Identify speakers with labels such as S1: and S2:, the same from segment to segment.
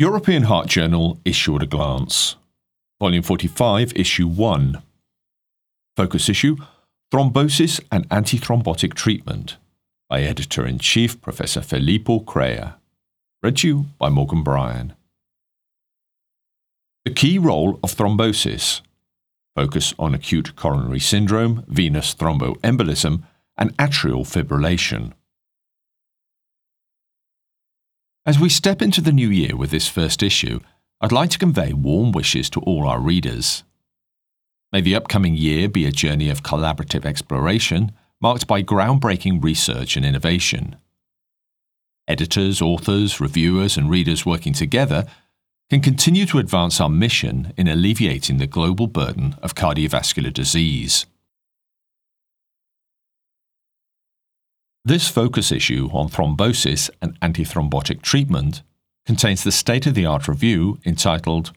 S1: European Heart Journal Issue at a Glance, Volume 45, Issue 1. Focus issue Thrombosis and Antithrombotic Treatment by Editor in Chief Professor Filippo Crea. Read to you by Morgan Bryan. The key role of thrombosis. Focus on acute coronary syndrome, venous thromboembolism, and atrial fibrillation. As we step into the new year with this first issue, I'd like to convey warm wishes to all our readers. May the upcoming year be a journey of collaborative exploration marked by groundbreaking research and innovation. Editors, authors, reviewers, and readers working together can continue to advance our mission in alleviating the global burden of cardiovascular disease. This focus issue on thrombosis and antithrombotic treatment contains the state of the art review entitled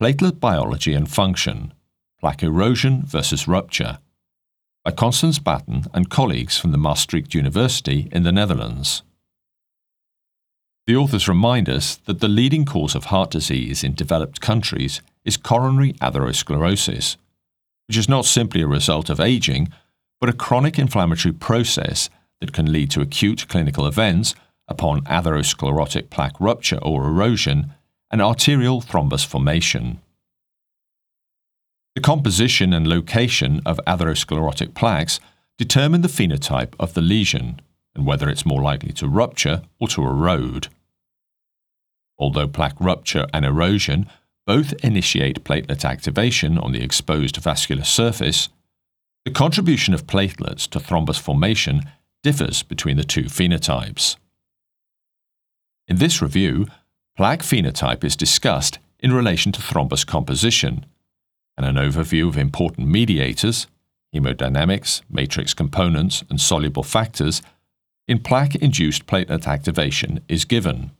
S1: Platelet Biology and Function Plaque Erosion versus Rupture by Constance Baaten and colleagues from the Maastricht University in the Netherlands. The authors remind us that the leading cause of heart disease in developed countries is coronary atherosclerosis, which is not simply a result of aging, but a chronic inflammatory process that can lead to acute clinical events upon atherosclerotic plaque rupture or erosion and arterial thrombus formation. The composition and location of atherosclerotic plaques determine the phenotype of the lesion and whether it's more likely to rupture or to erode. Although plaque rupture and erosion both initiate platelet activation on the exposed vascular surface, the contribution of platelets to thrombus formation differs between the two phenotypes. In this review, plaque phenotype is discussed in relation to thrombus composition, and an overview of important mediators, hemodynamics, matrix components, and soluble factors in plaque induced platelet activation is given.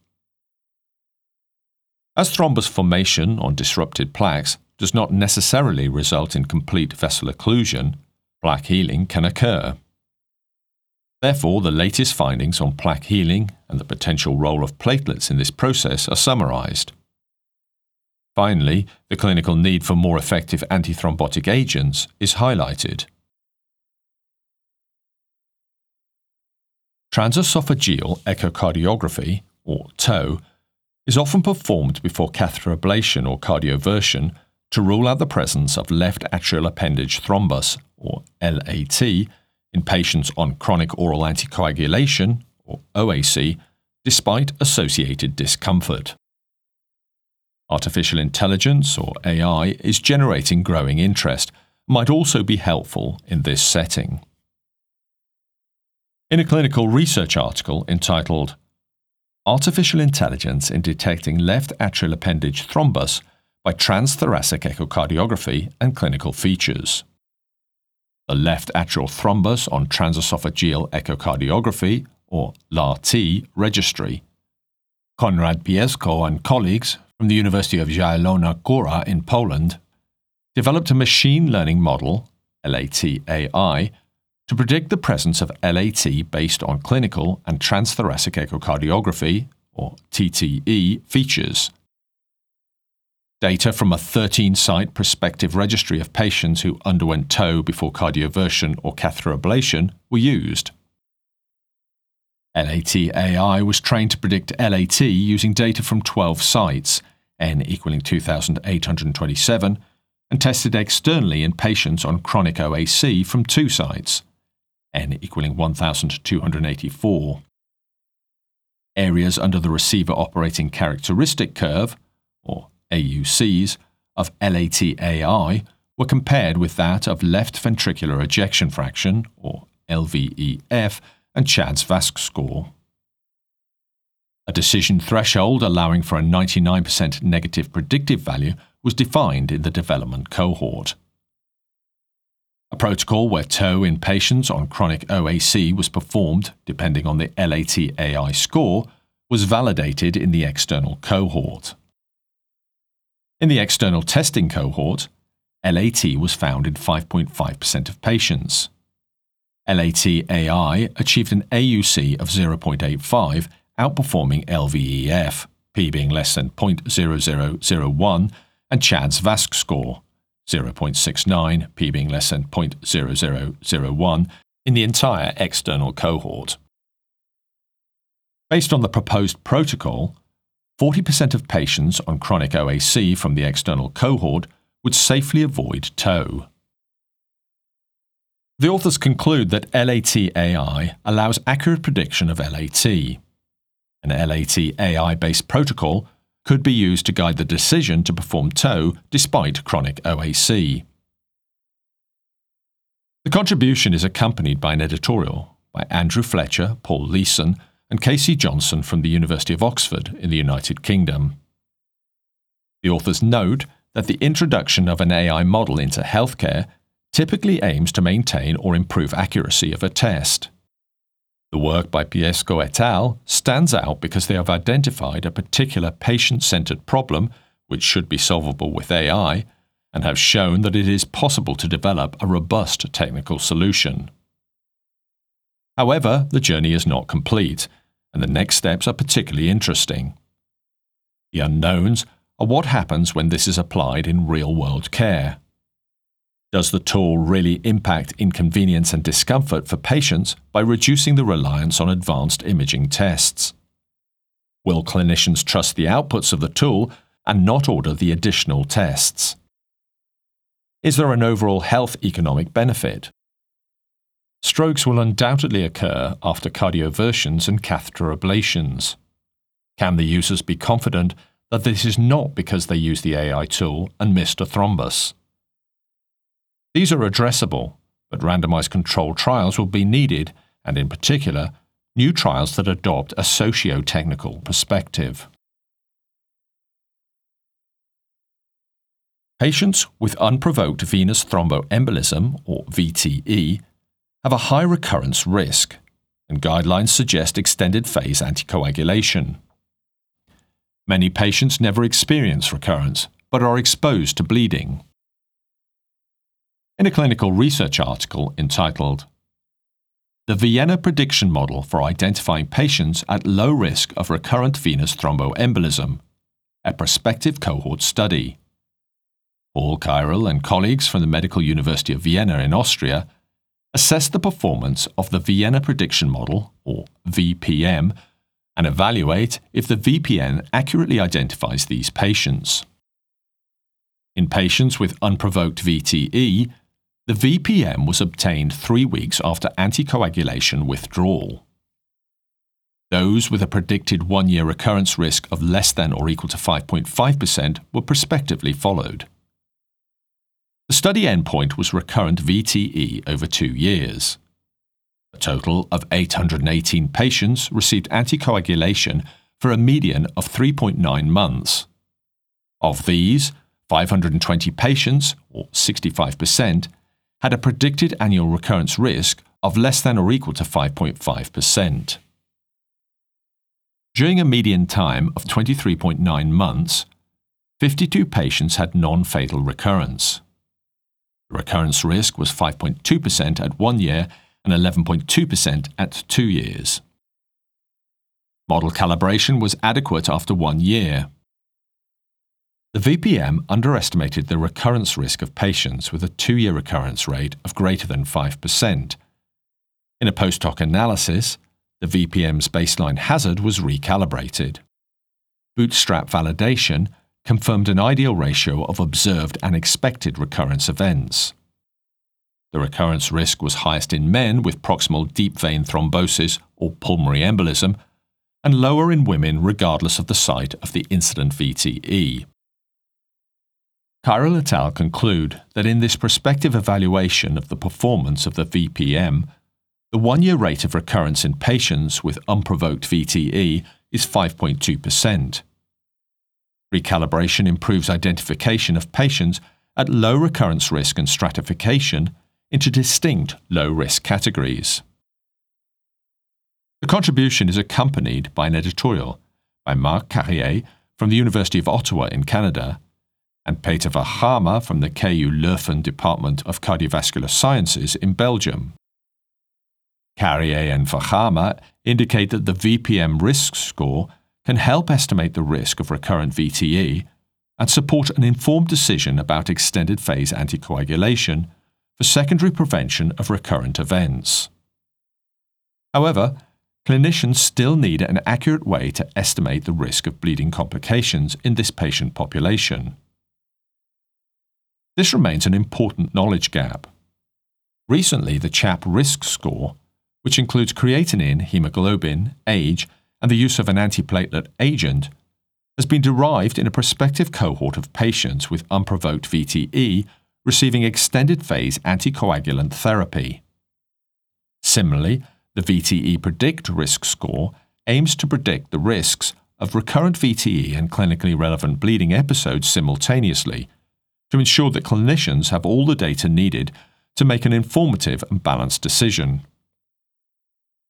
S1: As thrombus formation on disrupted plaques does not necessarily result in complete vessel occlusion, plaque healing can occur. Therefore, the latest findings on plaque healing and the potential role of platelets in this process are summarized. Finally, the clinical need for more effective antithrombotic agents is highlighted. Transesophageal echocardiography, or TOE, is often performed before catheter ablation or cardioversion to rule out the presence of left atrial appendage thrombus, or LAT, in patients on chronic oral anticoagulation, or OAC, despite associated discomfort. Artificial intelligence, or AI, is generating growing interest, might also be helpful in this setting. In a clinical research article entitled artificial intelligence in detecting left atrial appendage thrombus by transthoracic echocardiography and clinical features. The left atrial thrombus on transesophageal echocardiography, or LAT, registry. Konrad Pieszko and colleagues from the University of Zielona Góra in Poland developed a machine learning model, LAT-AI, to predict the presence of LAT based on clinical and transthoracic echocardiography, or TTE, features. Data from a 13 site prospective registry of patients who underwent TOE before cardioversion or catheter ablation were used. LAT AI was trained to predict LAT using data from 12 sites, n equaling 2,827, and tested externally in patients on chronic OAC from two sites n equaling 1284. Areas under the receiver operating characteristic curve, or AUCs, of LATAI were compared with that of left ventricular ejection fraction, or LVEF, and Chad's VASC score. A decision threshold allowing for a 99% negative predictive value was defined in the development cohort. A protocol where TOE in patients on chronic OAC was performed, depending on the LAT-AI score, was validated in the external cohort. In the external testing cohort, LAT was found in 5.5% of patients. LAT-AI achieved an AUC of 0.85, outperforming LVEF, p being less than 0.0001, and Chad's VASC score, 0.69, p being less than 0.0001, in the entire external cohort. Based on the proposed protocol, 40% of patients on chronic OAC from the external cohort would safely avoid TOE. The authors conclude that LAT AI allows accurate prediction of LAT. An LAT AI based protocol could be used to guide the decision to perform TOE despite chronic OAC. The contribution is accompanied by an editorial by Andrew Fletcher, Paul Leeson, and Casey Johnson from the University of Oxford in the United Kingdom. The authors note that the introduction of an AI model into healthcare typically aims to maintain or improve accuracy of a test. The work by Pieszko et al. stands out because they have identified a particular patient centered problem which should be solvable with AI and have shown that it is possible to develop a robust technical solution. However, the journey is not complete, and the next steps are particularly interesting. The unknowns are what happens when this is applied in real world care. Does the tool really impact inconvenience and discomfort for patients by reducing the reliance on advanced imaging tests? Will clinicians trust the outputs of the tool and not order the additional tests? Is there an overall health economic benefit? Strokes will undoubtedly occur after cardioversions and catheter ablations. Can the users be confident that this is not because they used the AI tool and missed a thrombus? These are addressable, but randomized controlled trials will be needed, and in particular, new trials that adopt a socio technical perspective. Patients with unprovoked venous thromboembolism, or VTE, have a high recurrence risk, and guidelines suggest extended phase anticoagulation. Many patients never experience recurrence, but are exposed to bleeding. In a clinical research article entitled The Vienna Prediction Model for Identifying Patients at Low Risk of Recurrent Venous Thromboembolism, a prospective cohort study. Paul Kyrle and colleagues from the Medical University of Vienna in Austria assess the performance of the Vienna Prediction Model, or VPM, and evaluate if the VPM accurately identifies these patients. In patients with unprovoked VTE, the VPM was obtained three weeks after anticoagulation withdrawal. Those with a predicted one year recurrence risk of less than or equal to 5.5% were prospectively followed. The study endpoint was recurrent VTE over two years. A total of 818 patients received anticoagulation for a median of 3.9 months. Of these, 520 patients, or 65%, had a predicted annual recurrence risk of less than or equal to 5.5%. During a median time of 23.9 months, 52 patients had non fatal recurrence. The recurrence risk was 5.2% at one year and 11.2% at two years. Model calibration was adequate after one year. The VPM underestimated the recurrence risk of patients with a two year recurrence rate of greater than 5%. In a post hoc analysis, the VPM's baseline hazard was recalibrated. Bootstrap validation confirmed an ideal ratio of observed and expected recurrence events. The recurrence risk was highest in men with proximal deep vein thrombosis or pulmonary embolism, and lower in women regardless of the site of the incident VTE. Kyrle et al. conclude that in this prospective evaluation of the performance of the VPM, the one year rate of recurrence in patients with unprovoked VTE is 5.2%. Recalibration improves identification of patients at low recurrence risk and stratification into distinct low risk categories. The contribution is accompanied by an editorial by Marc Carrier from the University of Ottawa in Canada and Peter Verhamme from the KU Leuven Department of Cardiovascular Sciences in Belgium. Carrier and Verhamme indicate that the VPM risk score can help estimate the risk of recurrent VTE and support an informed decision about extended phase anticoagulation for secondary prevention of recurrent events. However, clinicians still need an accurate way to estimate the risk of bleeding complications in this patient population. This remains an important knowledge gap. Recently, the CHAP risk score, which includes creatinine, hemoglobin, age, and the use of an antiplatelet agent, has been derived in a prospective cohort of patients with unprovoked VTE receiving extended phase anticoagulant therapy. Similarly, the VTE Predict risk score aims to predict the risks of recurrent VTE and clinically relevant bleeding episodes simultaneously to ensure that clinicians have all the data needed to make an informative and balanced decision.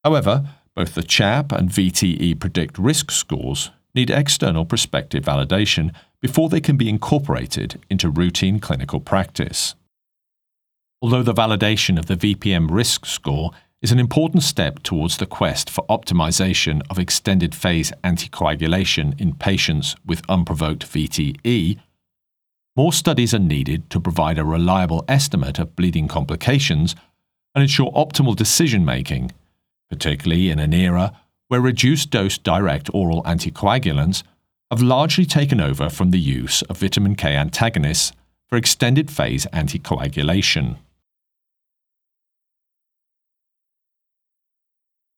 S1: However, both the CHAP and VTE Predict risk scores need external prospective validation before they can be incorporated into routine clinical practice. Although the validation of the VPM risk score is an important step towards the quest for optimization of extended phase anticoagulation in patients with unprovoked VTE, more studies are needed to provide a reliable estimate of bleeding complications and ensure optimal decision making, particularly in an era where reduced dose direct oral anticoagulants have largely taken over from the use of vitamin K antagonists for extended phase anticoagulation.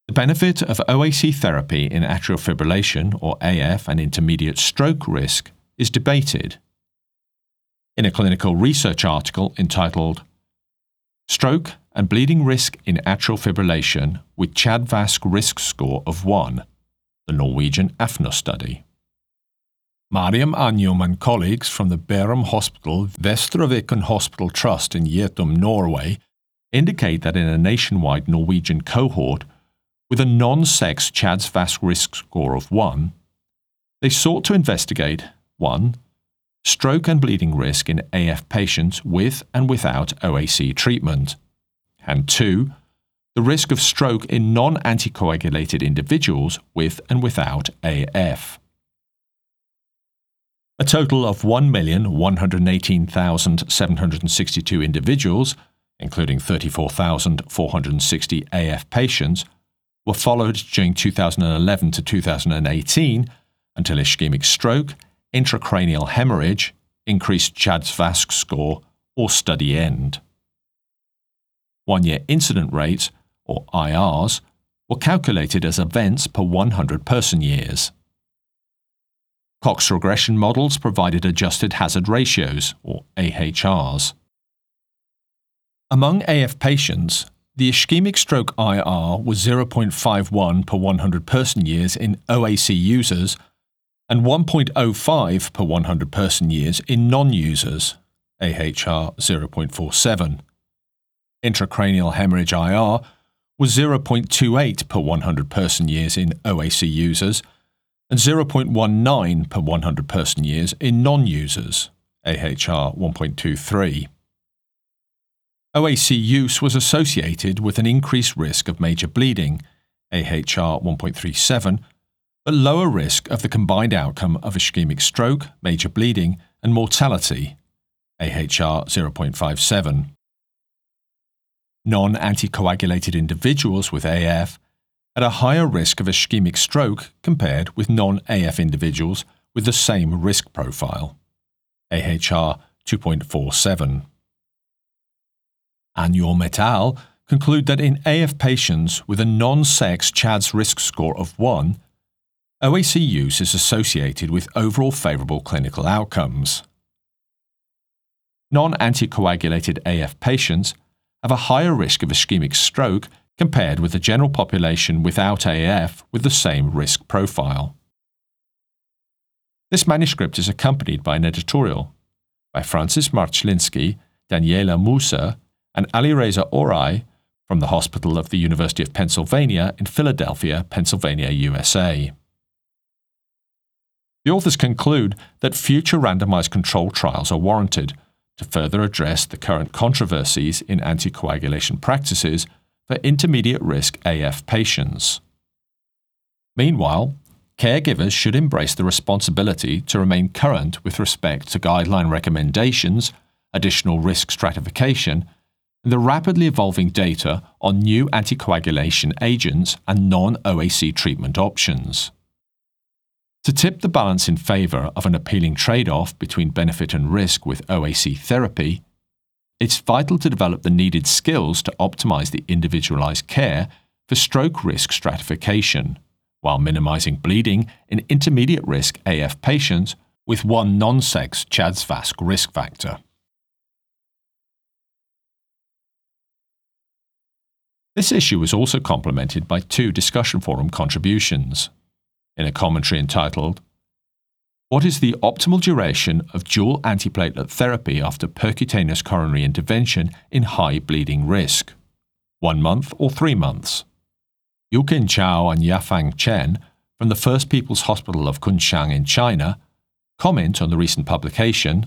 S1: The benefit of OAC therapy in atrial fibrillation or AF and intermediate stroke risk is debated. In a clinical research article entitled Stroke and Bleeding Risk in Atrial Fibrillation with CHA2DS2-VASc Risk Score of 1, the Norwegian AFNO study. Mariam Anjum and colleagues from the Bærum Hospital Vestre Viken Hospital Trust in Jessheim, Norway, indicate that in a nationwide Norwegian cohort with a non sex CHA2DS2-VASc risk score of 1, they sought to investigate 1. Stroke and bleeding risk in AF patients with and without OAC treatment, and 2. The risk of stroke in non anticoagulated individuals with and without AF. A total of 1,118,762 individuals, including 34,460 AF patients, were followed during 2011 to 2018 until ischemic stroke, intracranial hemorrhage, increased CHA2DS2-VASc score, or study end. One year incident rates, or IRs, were calculated as events per 100 person years. Cox regression models provided adjusted hazard ratios, or AHRs. Among AF patients, the ischemic stroke IR was 0.51 per 100 person years in OAC users and 1.05 per 100 person years in non users, AHR 0.47. Intracranial hemorrhage IR was 0.28 per 100 person years in OAC users and 0.19 per 100 person years in non users, AHR 1.23. OAC use was associated with an increased risk of major bleeding, AHR 1.37, but lower risk of the combined outcome of ischemic stroke, major bleeding, and mortality, AHR 0.57. Non anticoagulated individuals with AF had a higher risk of ischemic stroke compared with non AF individuals with the same risk profile, AHR 2.47. Anjum et al. conclude that in AF patients with a non sex CHADS risk score of 1, OAC use is associated with overall favourable clinical outcomes. Non anticoagulated AF patients have a higher risk of ischemic stroke compared with the general population without AF with the same risk profile. This manuscript is accompanied by an editorial by Francis Marchlinski, Daniele Muser, and Alireza Oraii from the Hospital of the University of Pennsylvania in Philadelphia, Pennsylvania, USA. The authors conclude that future randomized control trials are warranted to further address the current controversies in anticoagulation practices for intermediate risk AF patients. Meanwhile, caregivers should embrace the responsibility to remain current with respect to guideline recommendations, additional risk stratification, and the rapidly evolving data on new anticoagulation agents and non OAC treatment options. To tip the balance in favour of an appealing trade off between benefit and risk with OAC therapy, it's vital to develop the needed skills to optimise the individualised care for stroke risk stratification, while minimising bleeding in intermediate risk AF patients with one non sex CHA2DS2-VASc risk factor. This issue was also complemented by two discussion forum contributions. In a commentary entitled, What is the optimal duration of dual antiplatelet therapy after percutaneous coronary intervention in high bleeding risk? One month or three months? Yukin Chao and Yafang Chen from the First People's Hospital of Kunshan in China comment on the recent publication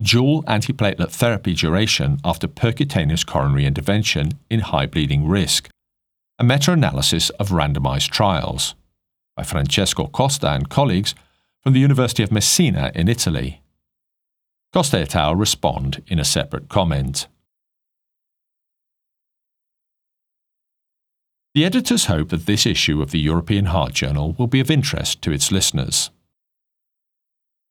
S1: dual antiplatelet therapy duration after percutaneous coronary intervention in high bleeding risk, a meta analysis of randomized trials by Francesco Costa and colleagues from the University of Messina in Italy. Costa et al. respond in a separate comment. The editors hope that this issue of the European Heart Journal will be of interest to its listeners.